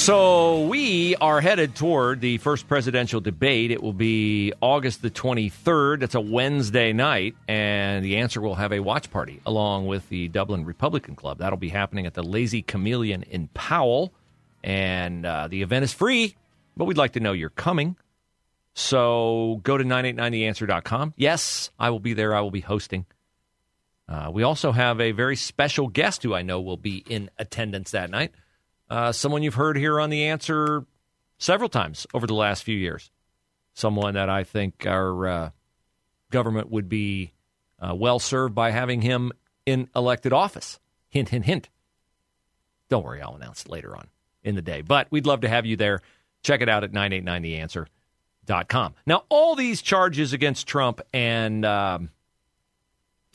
So we are headed toward the first presidential debate. It will be August the 23rd. It's a Wednesday night, and the answer will have a watch party along with the Dublin Republican Club. That'll be happening at the Lazy Chameleon in Powell, and uh, the event is free, but we'd like to know you're coming. So go to 989theanswer.com. Yes, I will be there. I will be hosting. Uh, we also have a very special guest who I know will be in attendance that night. Uh, someone you've heard here on The Answer several times over the last few years. Someone that I think our uh, government would be uh, well served by having him in elected office. Hint, hint, hint. Don't worry, I'll announce it later on in the day. But we'd love to have you there. Check it out at 989theanswer.com. Now, all these charges against Trump and um,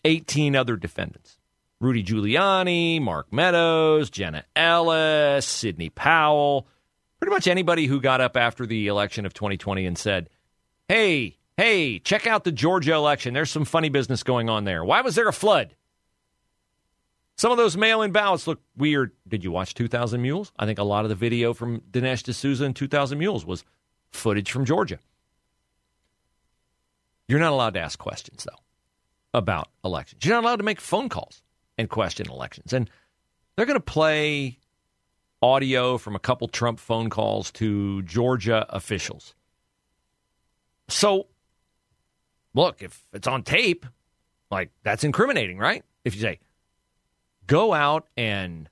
18 other defendants Rudy Giuliani, Mark Meadows, Jenna Ellis, Sidney Powell, pretty much anybody who got up after the election of 2020 and said, hey, hey, check out the Georgia election. There's some funny business going on there. Why was there a flood? Some of those mail in ballots look weird. Did you watch 2000 Mules? I think a lot of the video from Dinesh D'Souza in 2000 Mules was footage from Georgia. You're not allowed to ask questions, though, about elections. You're not allowed to make phone calls and question elections. And they're going to play audio from a couple Trump phone calls to Georgia officials. So, look, if it's on tape, like that's incriminating, right? If you say, go out and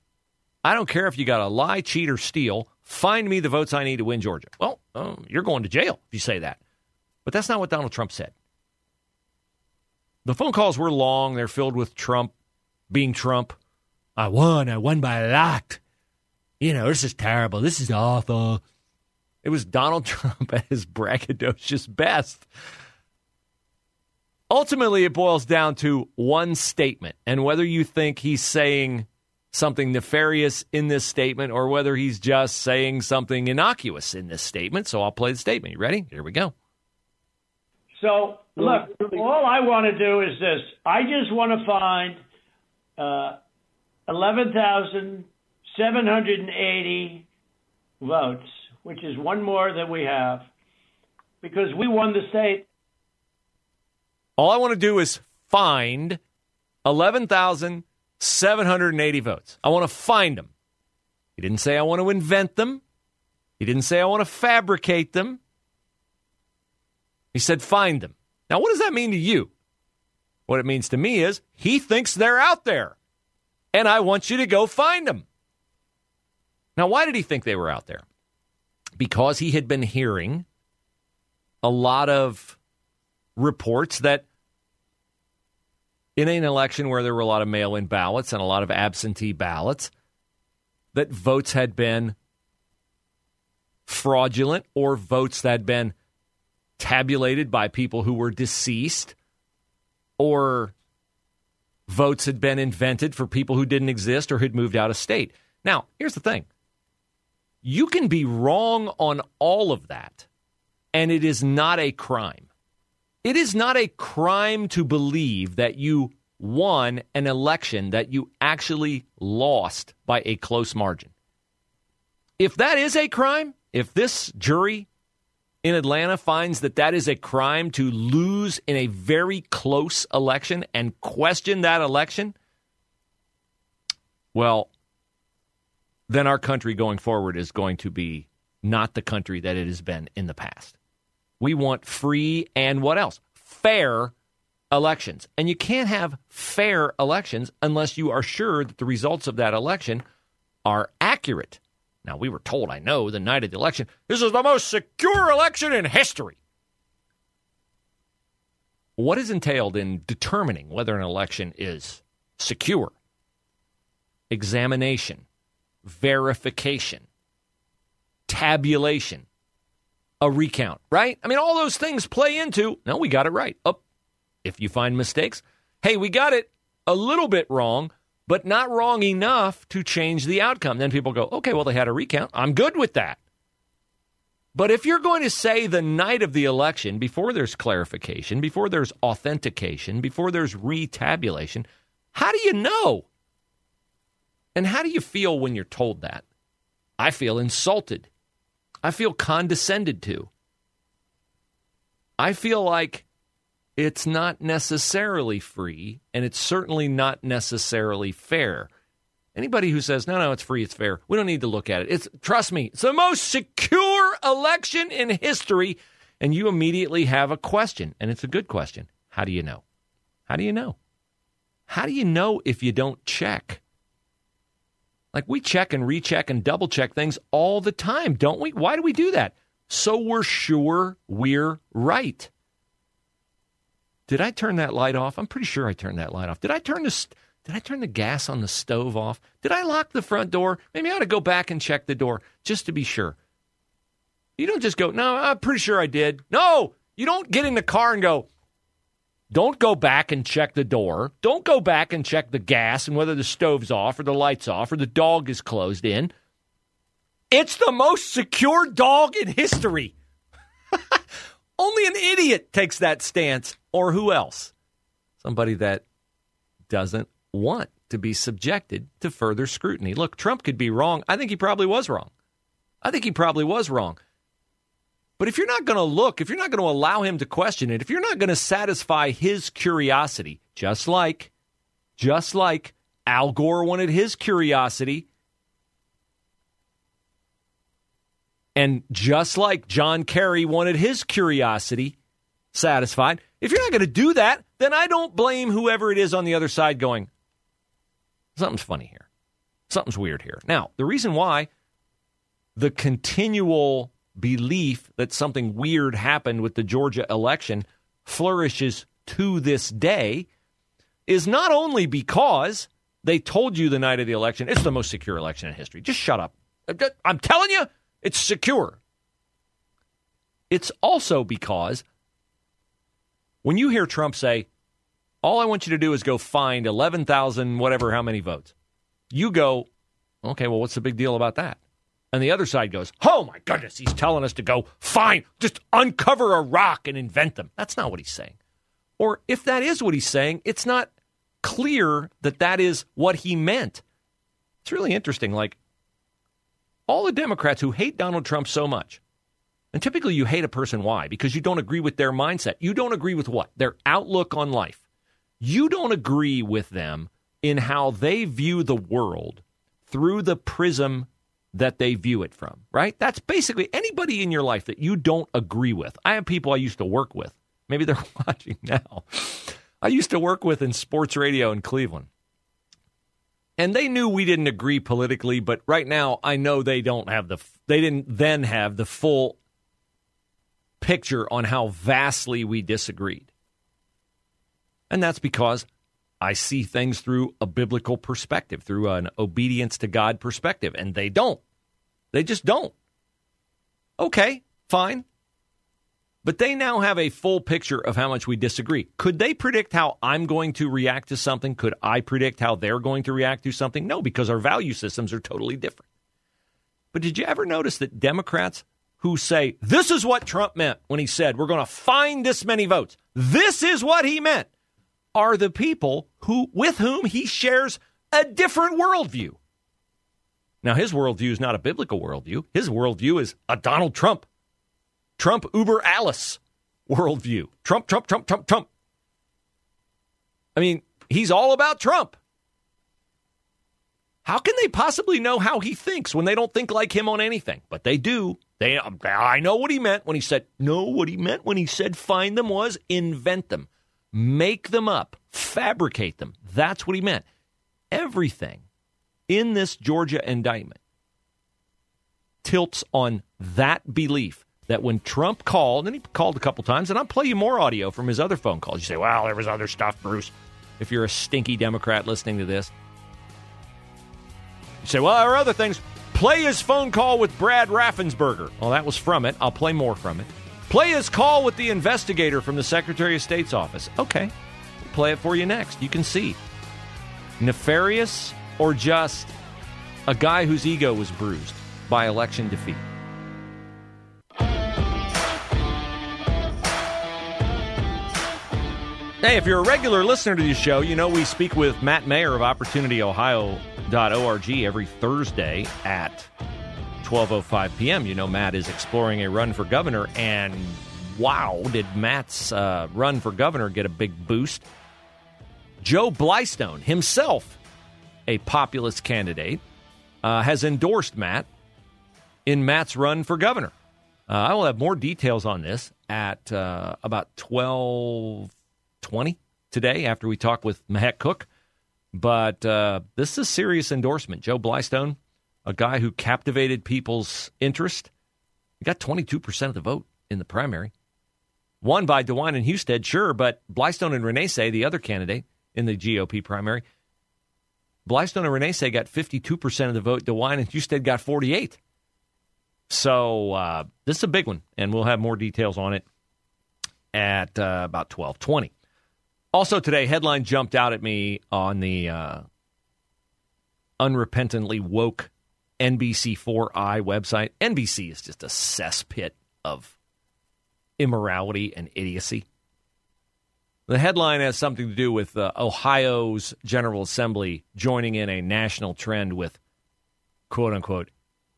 I don't care if you got to lie, cheat, or steal, find me the votes I need to win Georgia. Well, um, you're going to jail if you say that. But that's not what Donald Trump said. The phone calls were long. They're filled with Trump being Trump. I won. I won by a lot. You know, this is terrible. This is awful. It was Donald Trump at his braggadocious best. Ultimately, it boils down to one statement, and whether you think he's saying something nefarious in this statement or whether he's just saying something innocuous in this statement. So I'll play the statement. You ready? Here we go. So, look, all I want to do is this I just want to find uh, 11,780 votes, which is one more than we have, because we won the state. All I want to do is find 11,780 votes. I want to find them. He didn't say I want to invent them. He didn't say I want to fabricate them. He said find them. Now, what does that mean to you? What it means to me is he thinks they're out there, and I want you to go find them. Now, why did he think they were out there? Because he had been hearing a lot of reports that in an election where there were a lot of mail in ballots and a lot of absentee ballots, that votes had been fraudulent or votes that had been tabulated by people who were deceased or votes had been invented for people who didn't exist or had moved out of state. Now, here's the thing you can be wrong on all of that, and it is not a crime. It is not a crime to believe that you won an election that you actually lost by a close margin. If that is a crime, if this jury in Atlanta finds that that is a crime to lose in a very close election and question that election, well, then our country going forward is going to be not the country that it has been in the past. We want free and what else? Fair elections. And you can't have fair elections unless you are sure that the results of that election are accurate. Now, we were told, I know, the night of the election, this is the most secure election in history. What is entailed in determining whether an election is secure. Examination, verification, tabulation, a recount, right? I mean, all those things play into, no, we got it right. Up. Oh, if you find mistakes, hey, we got it a little bit wrong, but not wrong enough to change the outcome. Then people go, okay, well, they had a recount. I'm good with that. But if you're going to say the night of the election, before there's clarification, before there's authentication, before there's retabulation, how do you know? And how do you feel when you're told that? I feel insulted. I feel condescended to. I feel like it's not necessarily free, and it's certainly not necessarily fair. Anybody who says, no, no, it's free, it's fair, we don't need to look at it. It's, trust me, it's the most secure election in history. And you immediately have a question, and it's a good question. How do you know? How do you know? How do you know if you don't check? Like we check and recheck and double check things all the time, don't we? Why do we do that? So we're sure we're right. Did I turn that light off? I'm pretty sure I turned that light off. Did I turn the did I turn the gas on the stove off? Did I lock the front door? Maybe I ought to go back and check the door just to be sure. You don't just go, "No, I'm pretty sure I did." No, you don't get in the car and go, "Don't go back and check the door. Don't go back and check the gas and whether the stove's off or the lights off or the dog is closed in." It's the most secure dog in history. Only an idiot takes that stance, or who else? Somebody that doesn't want to be subjected to further scrutiny. Look, Trump could be wrong. I think he probably was wrong. I think he probably was wrong. But if you're not going to look, if you're not going to allow him to question it, if you're not going to satisfy his curiosity, just like, just like Al Gore wanted his curiosity And just like John Kerry wanted his curiosity satisfied, if you're not going to do that, then I don't blame whoever it is on the other side going, something's funny here. Something's weird here. Now, the reason why the continual belief that something weird happened with the Georgia election flourishes to this day is not only because they told you the night of the election, it's the most secure election in history. Just shut up. I'm telling you, it's secure. It's also because when you hear Trump say, all I want you to do is go find 11,000, whatever, how many votes, you go, okay, well, what's the big deal about that? And the other side goes, oh my goodness, he's telling us to go find, just uncover a rock and invent them. That's not what he's saying. Or if that is what he's saying, it's not clear that that is what he meant. It's really interesting. Like, all the Democrats who hate Donald Trump so much, and typically you hate a person, why? Because you don't agree with their mindset. You don't agree with what? Their outlook on life. You don't agree with them in how they view the world through the prism that they view it from, right? That's basically anybody in your life that you don't agree with. I have people I used to work with. Maybe they're watching now. I used to work with in sports radio in Cleveland. And they knew we didn't agree politically, but right now I know they don't have the they didn't then have the full picture on how vastly we disagreed. And that's because I see things through a biblical perspective, through an obedience to God perspective, and they don't. They just don't. Okay, fine. But they now have a full picture of how much we disagree. Could they predict how I'm going to react to something? Could I predict how they're going to react to something? No, because our value systems are totally different. But did you ever notice that Democrats who say, this is what Trump meant when he said, we're going to find this many votes, this is what he meant, are the people who, with whom he shares a different worldview? Now, his worldview is not a biblical worldview. His worldview is a Donald Trump Trump Uber Alice worldview. Trump, Trump, Trump, Trump, Trump. I mean, he's all about Trump. How can they possibly know how he thinks when they don't think like him on anything? But they do. They, I know what he meant when he said, no, what he meant when he said find them was invent them, make them up, fabricate them. That's what he meant. Everything in this Georgia indictment tilts on that belief that when Trump called, and he called a couple times, and I'll play you more audio from his other phone calls. You say, well, there was other stuff, Bruce. if you're a stinky Democrat listening to this. You say, well, there are other things. Play his phone call with Brad Raffensperger. Well, that was from it. I'll play more from it. Play his call with the investigator from the Secretary of State's office. Okay. Play it for you next. You can see. Nefarious or just a guy whose ego was bruised by election defeat. Hey, if you're a regular listener to the show, you know we speak with Matt Mayer of OpportunityOhio.org every Thursday at 12:05 p.m. You know Matt is exploring a run for governor, and wow, did Matt's uh, run for governor get a big boost? Joe Blystone himself, a populist candidate, uh, has endorsed Matt in Matt's run for governor. Uh, I will have more details on this at uh, about 12:20 today after we talk with Mahek Cook. But uh, this is a serious endorsement. Joe Blystone, a guy who captivated people's interest, he got 22% of the vote in the primary. Won by DeWine and Husted, sure, but Blystone and Renacci, the other candidate in the GOP primary, Blystone and Renacci got 52% of the vote. DeWine and Husted got 48. So uh, this is a big one, and we'll have more details on it at uh, about 1220. Also today, headline jumped out at me on the uh, unrepentantly woke NBC4i website. NBC is just a cesspit of immorality and idiocy. The headline has something to do with uh, Ohio's General Assembly joining in a national trend with quote unquote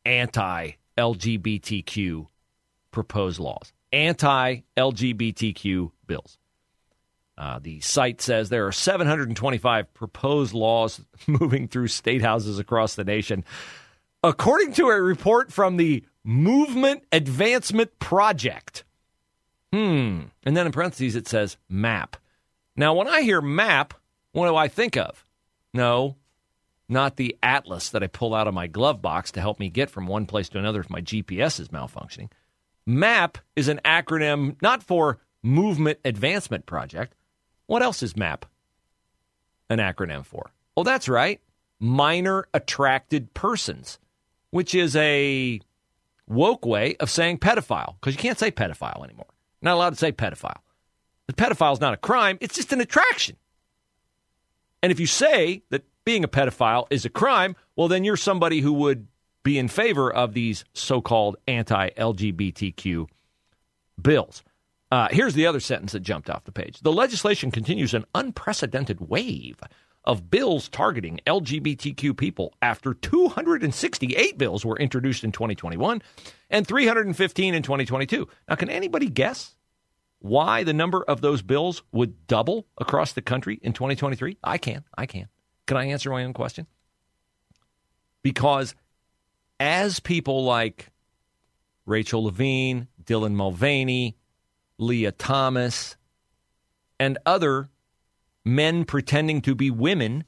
anti LGBTQ proposed laws, anti LGBTQ bills. Uh, the site says there are 725 proposed laws moving through state houses across the nation. According to a report from the Movement Advancement Project. Hmm. And then in parentheses, it says MAP. Now, when I hear MAP, what do I think of? No, not the atlas that I pull out of my glove box to help me get from one place to another if my GPS is malfunctioning. MAP is an acronym not for Movement Advancement Project, what else is MAP an acronym for? Well, that's right. Minor Attracted Persons, which is a woke way of saying pedophile, because you can't say pedophile anymore. You're not allowed to say pedophile. The pedophile is not a crime, it's just an attraction. And if you say that being a pedophile is a crime, well, then you're somebody who would be in favor of these so called anti LGBTQ bills. Uh, here's the other sentence that jumped off the page. The legislation continues an unprecedented wave of bills targeting LGBTQ people after 268 bills were introduced in 2021 and 315 in 2022. Now, can anybody guess why the number of those bills would double across the country in 2023? I can. I can. Can I answer my own question? Because as people like Rachel Levine, Dylan Mulvaney, Lia Thomas, and other men pretending to be women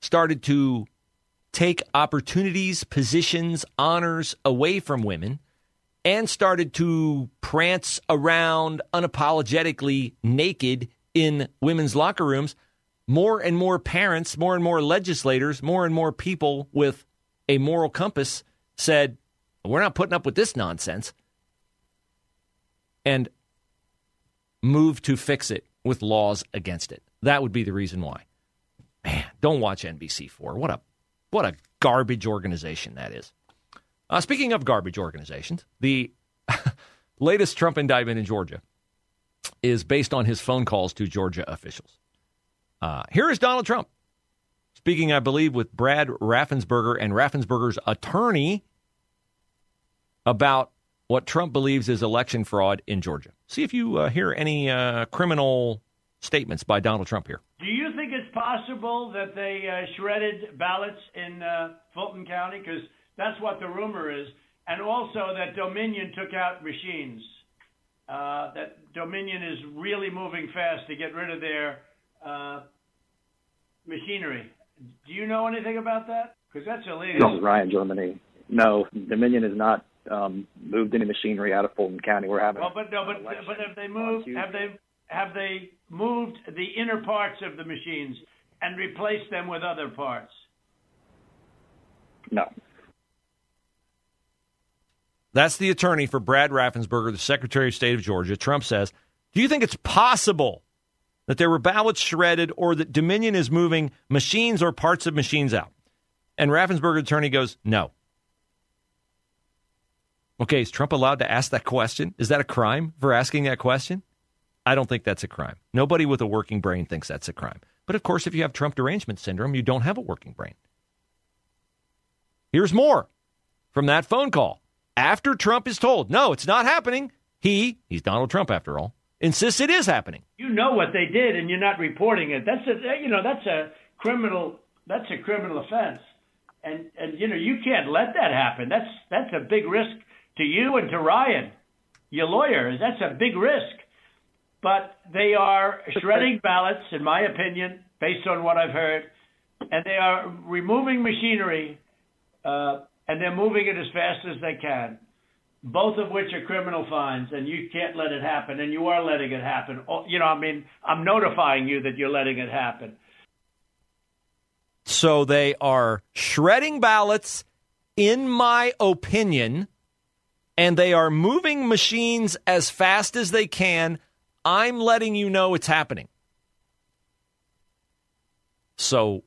started to take opportunities, positions, honors away from women and started to prance around unapologetically naked in women's locker rooms, more and more parents, more and more legislators, more and more people with a moral compass said, We're not putting up with this nonsense. And move to fix it with laws against it. That would be the reason why. Man, don't watch NBC4. What a what a garbage organization that is. Uh, speaking of garbage organizations, the latest Trump indictment in Georgia is based on his phone calls to Georgia officials. Uh, here is Donald Trump speaking, I believe, with Brad Raffensperger and Raffensperger's attorney about what Trump believes is election fraud in Georgia. See if you uh, hear any uh, criminal statements by Donald Trump here. Do you think it's possible that they uh, shredded ballots in uh, Fulton County? Because that's what the rumor is. And also that Dominion took out machines. Uh, that Dominion is really moving fast to get rid of their uh, machinery. Do you know anything about that? Because that's illegal. This is Ryan Germany. No, Dominion is not um, moved any machinery out of Fulton County. We're having well, but no, but but have they moved? Have they have they moved the inner parts of the machines and replaced them with other parts? No. That's the attorney for Brad Raffensperger, the Secretary of State of Georgia. Trump says, Do you think it's possible that there were ballots shredded or that Dominion is moving machines or parts of machines out? And Raffensperger attorney goes, No. Okay, is Trump allowed to ask that question? Is that a crime for asking that question? I don't think that's a crime. Nobody with a working brain thinks that's a crime. But of course, if you have Trump derangement syndrome, you don't have a working brain. Here's more from that phone call. After Trump is told, no, it's not happening, he, he's Donald Trump after all, insists it is happening. You know what they did, and you're not reporting it. That's a you know that's a criminal that's a criminal offense, and and you know you can't let that happen. That's that's a big risk to you and to Ryan, your lawyers. That's a big risk. But they are shredding ballots, in my opinion, based on what I've heard, and they are removing machinery, uh, and they're moving it as fast as they can. Both of which are criminal fines, and you can't let it happen, and you are letting it happen. Oh, you know, I mean, I'm notifying you that you're letting it happen. So they are shredding ballots, in my opinion, and they are moving machines as fast as they can. I'm letting you know it's happening. So,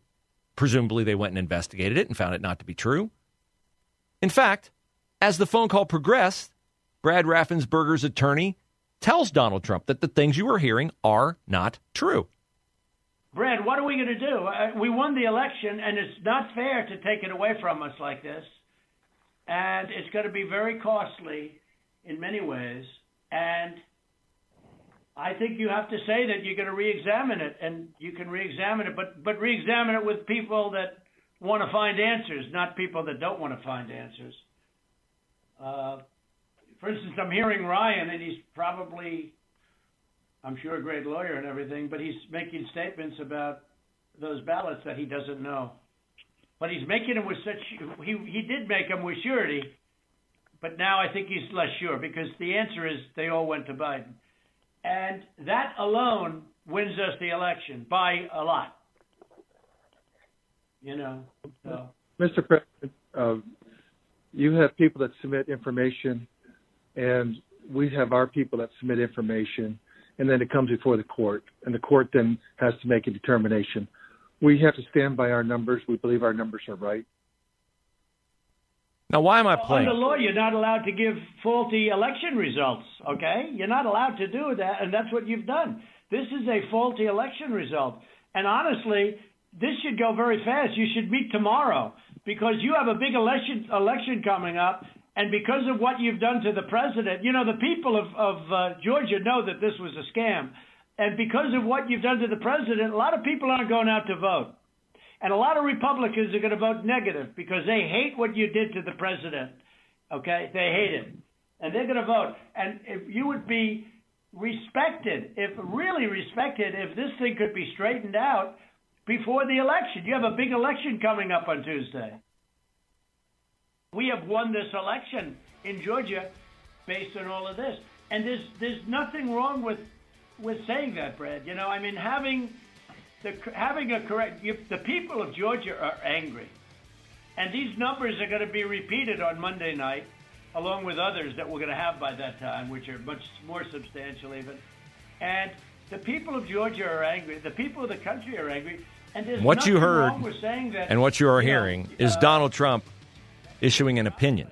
presumably, they went and investigated it and found it not to be true. In fact, as the phone call progressed, Brad Raffensperger's attorney tells Donald Trump that the things you are hearing are not true. Brad, what are we going to do? Uh, we won the election, and it's not fair to take it away from us like this and it's going to be very costly in many ways. And I think you have to say that you're going to re-examine it, and you can re-examine it, but but re-examine it with people that want to find answers, not people that don't want to find answers. Uh, for instance, I'm hearing Ryan, and he's probably, I'm sure, a great lawyer and everything, but he's making statements about those ballots that he doesn't know but he's making them with such he he did make them with surety, but now I think he's less sure because the answer is they all went to Biden, and that alone wins us the election by a lot. You know, so. Mr. President, uh, you have people that submit information, and we have our people that submit information, and then it comes before the court, and the court then has to make a determination we have to stand by our numbers. We believe our numbers are right. Now, why am I playing? Under law, you're not allowed to give faulty election results. Okay, you're not allowed to do that, and that's what you've done. This is a faulty election result, and honestly, this should go very fast. You should meet tomorrow because you have a big election election coming up, and because of what you've done to the president, you know the people of of uh, Georgia know that this was a scam. And because of what you've done to the president, a lot of people aren't going out to vote. And a lot of Republicans are going to vote negative because they hate what you did to the president. Okay? They hate it. And they're going to vote. And if you would be respected, if really respected, if this thing could be straightened out before the election. You have a big election coming up on Tuesday. We have won this election in Georgia based on all of this. And there's there's nothing wrong with with saying that, Brad. You know, I mean, having the having a correct you, the people of Georgia are angry, and these numbers are going to be repeated on Monday night, along with others that we're going to have by that time, which are much more substantial even. And the people of Georgia are angry. The people of the country are angry. And there's what you heard that, and what you are you hearing know, is uh, Donald Trump issuing an opinion.